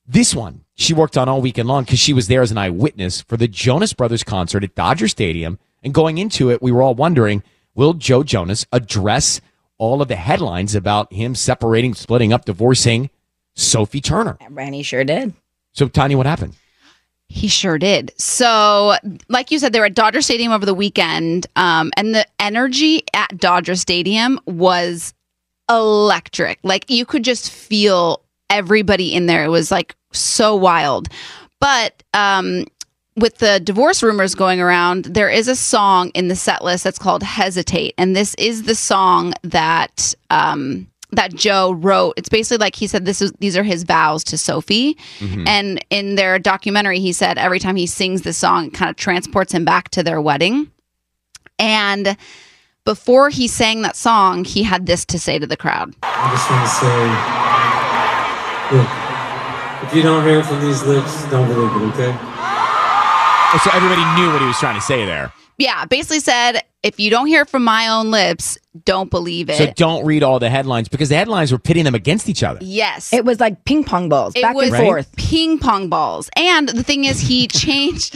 This one, she worked on all weekend long because she was there as an eyewitness for the Jonas Brothers concert at Dodger Stadium. And going into it, we were all wondering, will Joe Jonas address all of the headlines about him separating, splitting up, divorcing Sophie Turner? And he sure did. So, Tanya, what happened? He sure did. So, like you said, they were at Dodger Stadium over the weekend, um, and the energy at Dodger Stadium was electric. Like you could just feel everybody in there. It was like so wild. But um, with the divorce rumors going around, there is a song in the set list that's called "Hesitate," and this is the song that. Um, that Joe wrote. It's basically like he said this is these are his vows to Sophie. Mhm. And in their documentary he said every time he sings this song it kind of transports him back to their wedding. And before he sang that song, he had this to say to the crowd. I just want to say, look, if you don't hear it from these lips, don't believe it, okay? So everybody knew what he was trying to say there. Yeah, basically said if you don't hear it from my own lips, don't believe it. So don't read all the headlines because the headlines were pitting them against each other. Yes. It was like ping pong balls It back was and forth. ping pong balls. And the thing is, he changed.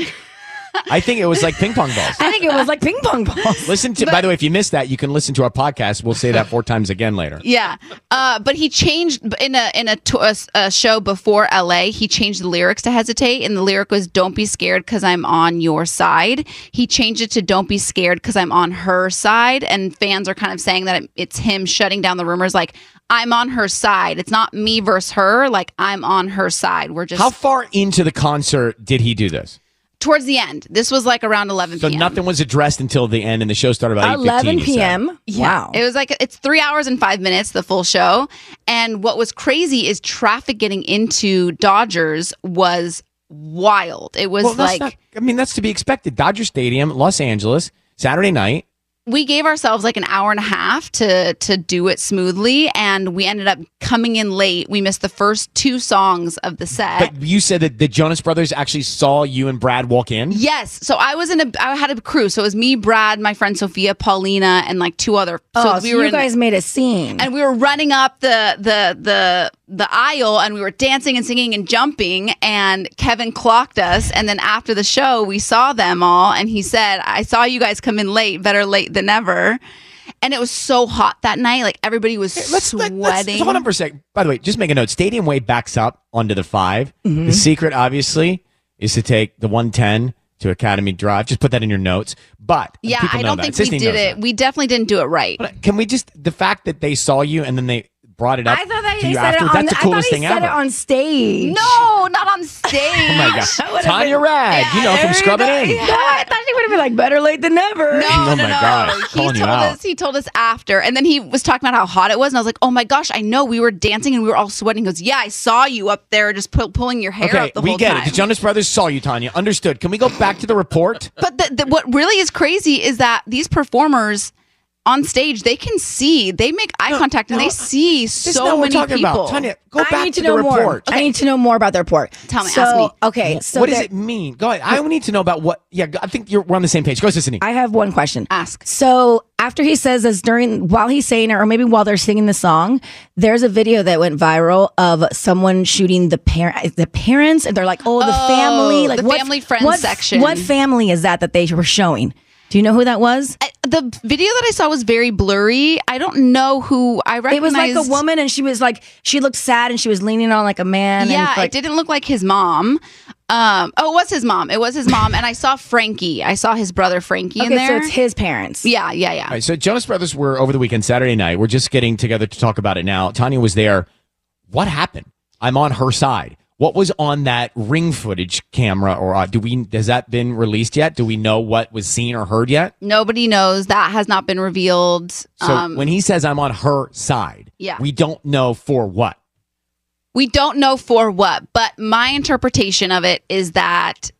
I think it was like ping pong balls. I think it was like ping pong balls. Listen to, by the way, if you missed that, you can listen to our podcast. We'll say that four times again later. Yeah, uh, but he changed in a in a, to- a, a show before L.A. He changed the lyrics to "Hesitate," and the lyric was "Don't be scared because I'm on your side." He changed it to "Don't be scared because I'm on her side," and fans are kind of saying that it- it's him shutting down the rumors. Like I'm on her side. It's not me versus her. Like I'm on her side. We're just How far into the concert did he do this? Towards the end. This was like around 11 So p.m. nothing was addressed until the end, and the show started about 8:15, you said. Yeah. It was like it's three hours and five minutes, the full show. And what was crazy is traffic getting into Dodgers was wild. It was Well, like not- I mean, that's to be expected. Dodger Stadium, Los Angeles, Saturday night. We gave ourselves like an hour and a half to to do it smoothly and we ended up coming in late. We missed the first two songs of the set. But you said that the Jonas Brothers actually saw you and Brad walk in. Yes. So I was in a I had a crew. So it was me, Brad, my friend Sophia, Paulina, and like two other. Oh, so so you guys made a scene. and we were running up the the the the aisle and we were dancing and singing and jumping and Kevin clocked us and then after the show we saw them all and he said I saw you guys come in late better late than never and it was so hot that night like everybody was sweating Let's- hold on for a sec. By the way, just make a note. Stadium Way backs up onto the 5 Mhm. The secret, obviously, is to take the 110 to Academy Drive. Just put that in your notes. But yeah I don't that. think Sisanie we did it we definitely didn't do it right that. Can we just the fact that they saw you and then they brought it up I thought that to he you said it on. That's the I coolest thing said ever. it on stage. no not on stage oh my god, Tanya been- Rad, you know from Scrubbing In. No, I thought he would have been like better late than never. No, Oh no, my no. God, He told us. He told us after, and then he was talking about how hot it was, and I was like, "Oh my gosh, I know." We were dancing and we were all sweating. He goes, "Yeah, I saw you up there, just pull, pulling your hair Okay, up the we whole get time." it. The Jonas Brothers saw you, Tanya. Understood. Can we go back to the report? But the, the, what really is crazy is that these performers on stage they can see, they make eye contact, and they see is not so what we're many talking people. about. Tanya, go I back need to, to know the more. report. I need to know more about the report. Tell me, So, ask me. Okay, so what does it mean? Go ahead. I need to know about what. Yeah, I think you're, we're on the same page. Go, Sisanie. I have one question. Ask. So after he says this during while he's saying it, or maybe while they're singing the song, there's a video that went viral of someone shooting the parent, the parents, and they're like, "Oh, the Oh, family, like the what's- family friends what- section. What family is that that they were showing? Do you know who that was? I- the video that I saw was very blurry. I don't know who I recognized. It was like a woman, and she was like, she looked sad, and she was leaning on like a man. Yeah, and like, it didn't look like his mom. Um, oh, it was his mom. It was his mom, and I saw Frankie. I saw his brother Frankie in there. so it's his parents. Yeah, yeah, yeah. All right, so Jonas Brothers were over the weekend, Saturday night. We're just getting together to talk about it now. Tanya was there. What happened? I'm on her side. What was on that ring footage camera, or uh, do we? Has that been released yet? Do we know what was seen or heard yet? Nobody knows. That has not been revealed. So um, when he says I'm on her side, Yeah. we don't know for what. we don't know for what, but my interpretation of it is that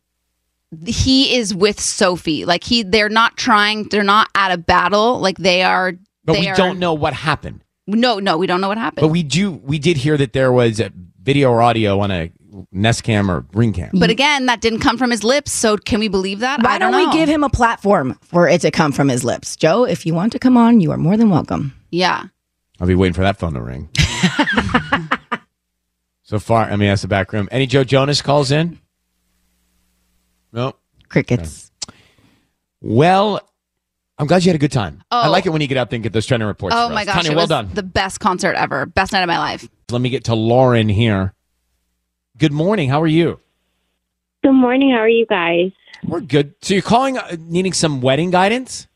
he is with Sophie. Like he, they're not trying. They're not at a battle. Like they are. But they we are, don't know what happened. No, no, we don't know what happened. But we do. We did hear that there was a video or audio on a Nest cam or ring cam. But again, that didn't come from his lips. So can we believe that? Why I don't, don't, know. we give him a platform for it to come from his lips? Joe, if you want to come on, you are more than welcome. Yeah. I'll be waiting for that phone to ring. so far, I mean, that's the back room. Any Joe Jonas calls in? No. Crickets. Well, I'm glad you had a good time. I Oh. like it when you get up there and get those trending reports. Oh for my us. gosh, Tanya, it well was done. the best concert ever. Best night of my life. Let me get to Lauren here. Good morning. How are you? Good morning. How are you guys? We're good. So you're calling, uh, needing some wedding guidance?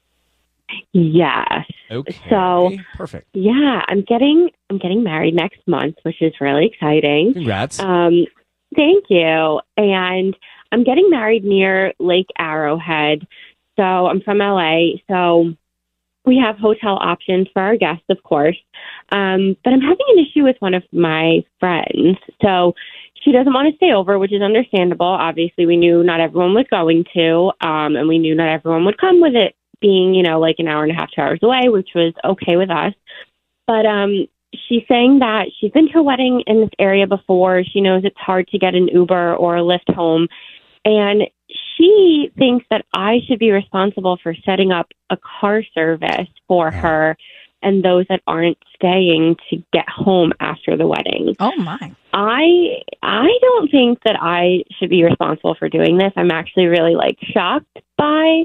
Yes. Okay. So Perfect. yeah, I'm getting I'm getting married next month, which is really exciting. Congrats. Um, thank you. And I'm getting married near Lake Arrowhead. So I'm from LA. So we have hotel options for our guests, of course. Um, but I'm having an issue with one of my friends. So she doesn't want to stay over, which is understandable. Obviously, we knew not everyone was going to, um, and we knew not everyone would come with it being, you know, like an hour and a half, two hours away, which was okay with us. But um, she's saying that she's been to a wedding in this area before. She knows it's hard to get an Uber or a Lyft home. And she thinks that I should be responsible for setting up a car service for her and those that aren't staying to get home after the wedding. Oh my. I I don't think that I should be responsible for doing this. I'm actually really like shocked by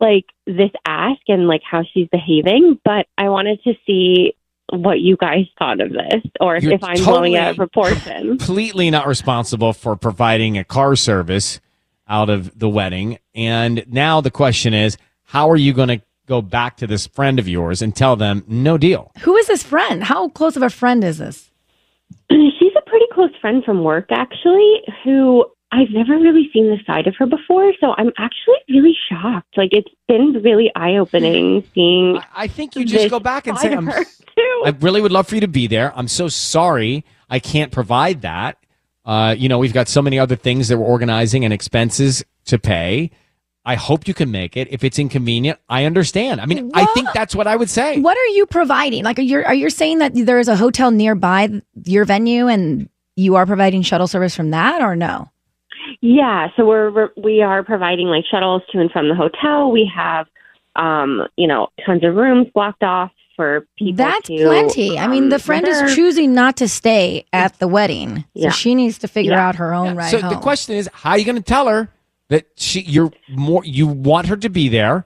like this ask and like how she's behaving, but I wanted to see what you guys thought of this or if, You're if I'm blowing out of proportion. Completely not responsible for providing a car service out of the wedding. And now the question is, how are you going to go back to this friend of yours and tell them no deal? Who is this friend? How close of a friend is this? She's a pretty close friend from work, actually, who I've never really seen the side of her before. So I'm actually really shocked. Like it's been really eye opening seeing. I think you just go back and say, I'm, I really would love for you to be there. I'm so sorry I can't provide that. Uh, you know, we've got so many other things that we're organizing and expenses to pay. I hope you can make it. If it's inconvenient, I understand. I mean, I think that's what I would say. What are you providing? Like, are you are you saying that there is a hotel nearby your venue and you are providing shuttle service from that, or no? Yeah, so we're we're- we are providing like shuttles to and from the hotel. We have, um, you know, tons of rooms blocked off for people. That's to, plenty. I mean, um, the friend is choosing not to stay at the wedding, so Yeah. she needs to figure Yeah. out her own right so home. the question is, how are you going to tell her that she you're more you want her to be there,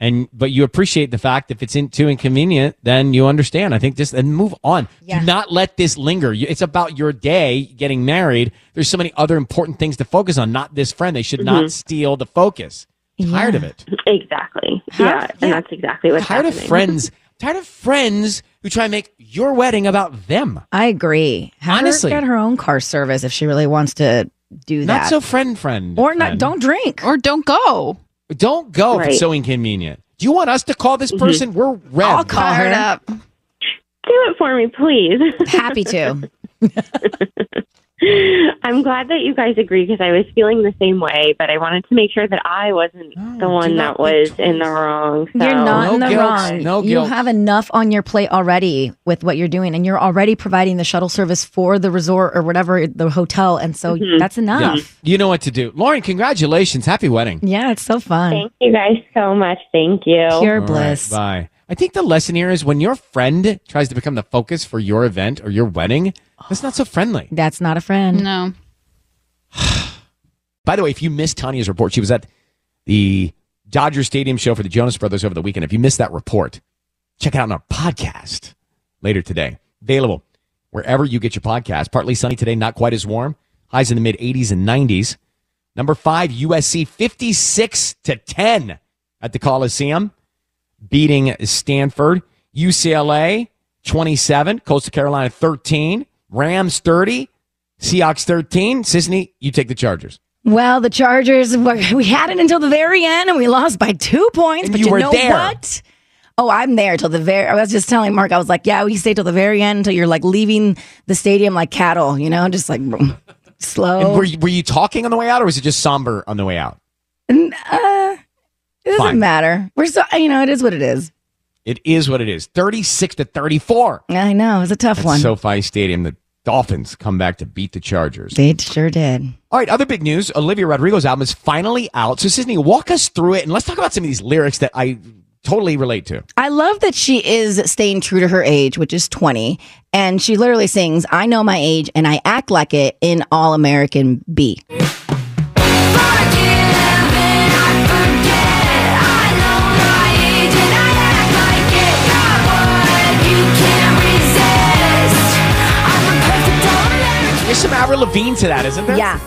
and but you appreciate the fact if it's in, too inconvenient, then you understand. I think just and move on. Yeah. Do not let this linger. It's about your day getting married. There's so many other important things to focus on. Not this friend. They should not Mhm. steal the focus. Tired of it. Exactly. How- yeah, and that's exactly what's Tired happening. of friends. Tired of friends who try and make your wedding about them. I agree. Have Honestly. her get her own car service if she really wants to do that. Not so friend friend. or not. friend. Don't drink. Or don't go. Don't go if it's so inconvenient. Do you want us to call this mm-hmm. person? We're red. I'll call her. up. Do it for me, please. Happy to. I'm glad that you guys agree because I was feeling the same way, but I wanted to make sure that I wasn't the one that was in the wrong. So. You're not in the guilt. wrong. No you guilt. have enough on your plate already with what you're doing, and you're already providing the shuttle service for the resort or whatever the hotel, and so Mhm. that's enough. You know what to do. Lauren, congratulations. Happy wedding. Yeah, it's so fun. Thank you guys so much. Thank you. Pure All right, bliss. bye. I think the lesson here is when your friend tries to become the focus for your event or your wedding, that's not so friendly. That's not a friend. No. By the way, if you missed Tanya's report, she was at the Dodger Stadium show for the Jonas Brothers over the weekend. If you missed that report, check it out on our podcast later today. Available wherever you get your podcast. Partly sunny today, not quite as warm. Highs in the mid 80s and 90s. Number five, USC 56 to 10 at the Coliseum, beating Stanford. UCLA 27, Coastal Carolina 13, Rams 30, Seahawks 13. Sisanie, you take the Chargers. Well, the Chargers, we had it until the very end and we lost by two points. And but you you, were know there. what? Oh, I'm there till the very. I was just telling Mark, I was like, yeah, we stay till the very end until you're like leaving the stadium like cattle, you know, just like slow. And were you, were you talking on the way out, or was it just somber on the way out? And, uh, it doesn't Fine. matter. We're so, you know, it is what it is. It is what it is. 36 to 34. I know. It was a tough At one. SoFi Stadium. The Dolphins come back to beat the Chargers. They sure did. All right, other big news. Olivia Rodrigo's album is finally out. So, Sisanie, walk us through it and let's talk about some of these lyrics that I totally relate to. I love that she is staying true to her age, which is 20. And she literally sings, I know my age and I act like it in All American B. There's some Avril Lavigne to that, isn't there? Yeah.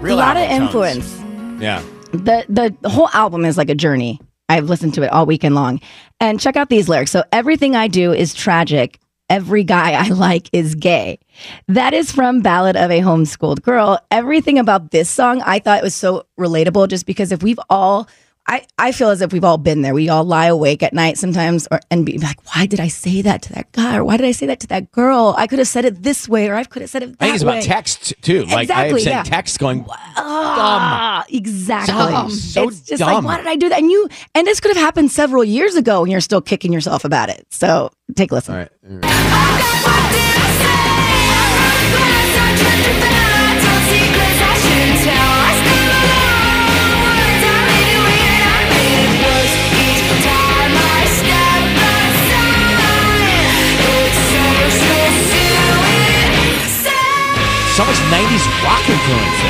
Real a lot of tones. influence. Yeah. the the the whole album is like a journey. I've listened to it all weekend long. And check out these lyrics. So everything I do is tragic. Every guy I like is gay. That is from Ballad of a Homeschooled Girl. Everything about this song I thought it was so relatable just because if we've all I, I feel as if we've all been there. We all lie awake at night sometimes or and be like, why did I say that to that guy? Or why did I say that to that girl? I could have said it this way or I could have said it that I think it's way. about text too. Like I've Exactly, sent yeah. texts going, Ah, exactly. Dumb. So it's just dumb. like, why did I do that? And you, and this could have happened several years ago, and you're still kicking yourself about it. So take a listen. All right. So much '90s rock influence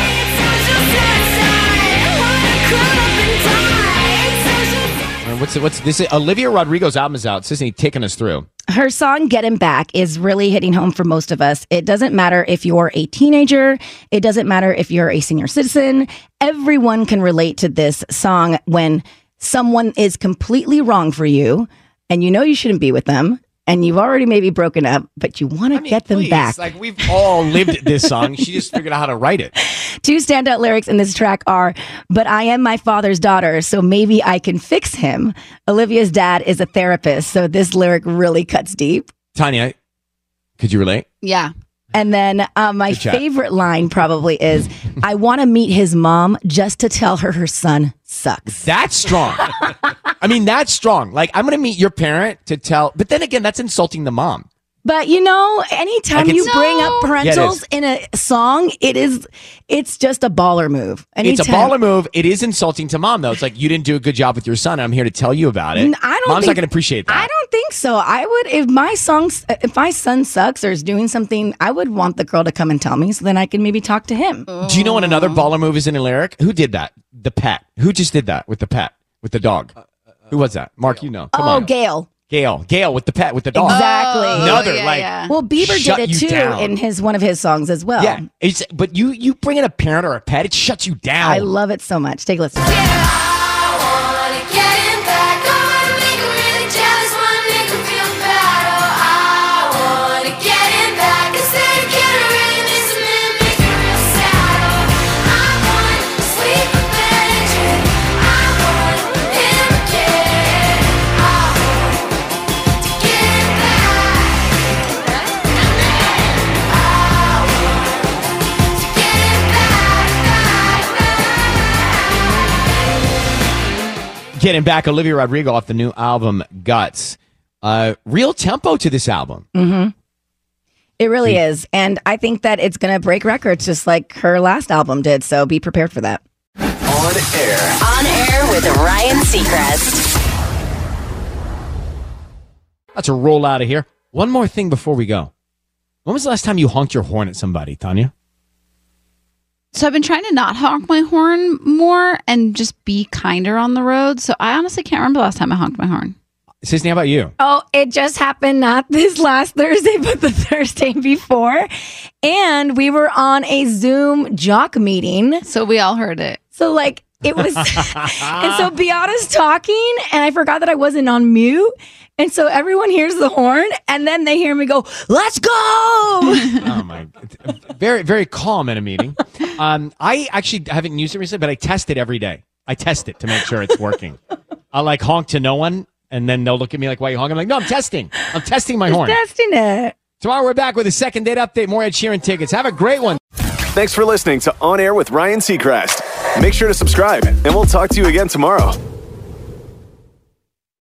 there. What's what's this? Olivia Rodrigo's album is out. Sissy taking us through. Her song Get Him Back is really hitting home for most of us. It doesn't matter if you're a teenager, it doesn't matter if you're a senior citizen. Everyone can relate to this song when someone is completely wrong for you and you know you shouldn't be with them and you've already maybe broken up, but you want to get them Please, back. like we've all lived this song. She just figured out how to write it. Two standout lyrics in this track are, But I am my father's daughter, so maybe I can fix him. Olivia's dad is a therapist, so this lyric really cuts deep. Tanya, could you relate? Yeah. And then uh, my favorite line probably is, I want to meet his mom just to tell her her son sucks. That's strong. I mean, that's strong. Like, I'm going to meet your parent to tell, but then again, that's insulting the mom. But you know, anytime you it's- bring up Yeah, parentals in a song, it is it's just a baller move. It's a baller move. It is insulting to mom, though. It's like, you didn't do a good job with your son. I'm here to tell you about it. N- I don't Mom's think- not going to appreciate that. I don't think so. I would if my song if my son sucks or is doing something, I would want the girl to come and tell me so then I can maybe talk to him. Do you know what another baller move is in a lyric? Who did that? The pet. Who just did that with the pet? With the dog? Uh, uh, uh, Who was that? Mark, you know. Come oh, on. Gayle. Gayle. Gayle with the pet, with the dog. Exactly. Oh, Another, like, Well, Bieber shut did it too down. in his one of his songs as well. Yeah. It's, but you, you bring in a parent or a pet, it shuts you down. I love it so much. Take a listen. Getting back Olivia Rodrigo off the new album Guts. Uh, real tempo to this album. hmm It really is. And I think that it's going to break records just like her last album did. So be prepared for that. On air. On air with Ryan Seacrest. Let's roll out of here. One more thing before we go. When was the last time you honked your horn at somebody, Tanya? So I've been trying to not honk my horn more and just be kinder on the road. So I honestly can't remember the last time I honked my horn. Sisanie, how about you? Oh, it just happened not this last Thursday, but the Thursday before. And we were on a Zoom jock meeting. So we all heard it. So, like, it was. and so Beata's talking, and I forgot that I wasn't on mute. And so everyone hears the horn, and then they hear me go, Let's go. oh my very very calm in a meeting um i actually haven't used it recently but i test it every day i test it to make sure it's working i like honk to no one and then they'll look at me like why you honk i'm like no i'm testing i'm testing my horn testing it. tomorrow we're back with a second date update more ed sheeran tickets have a great one Thanks for listening to On Air with Ryan Seacrest. Make sure to subscribe, and we'll talk to you again tomorrow.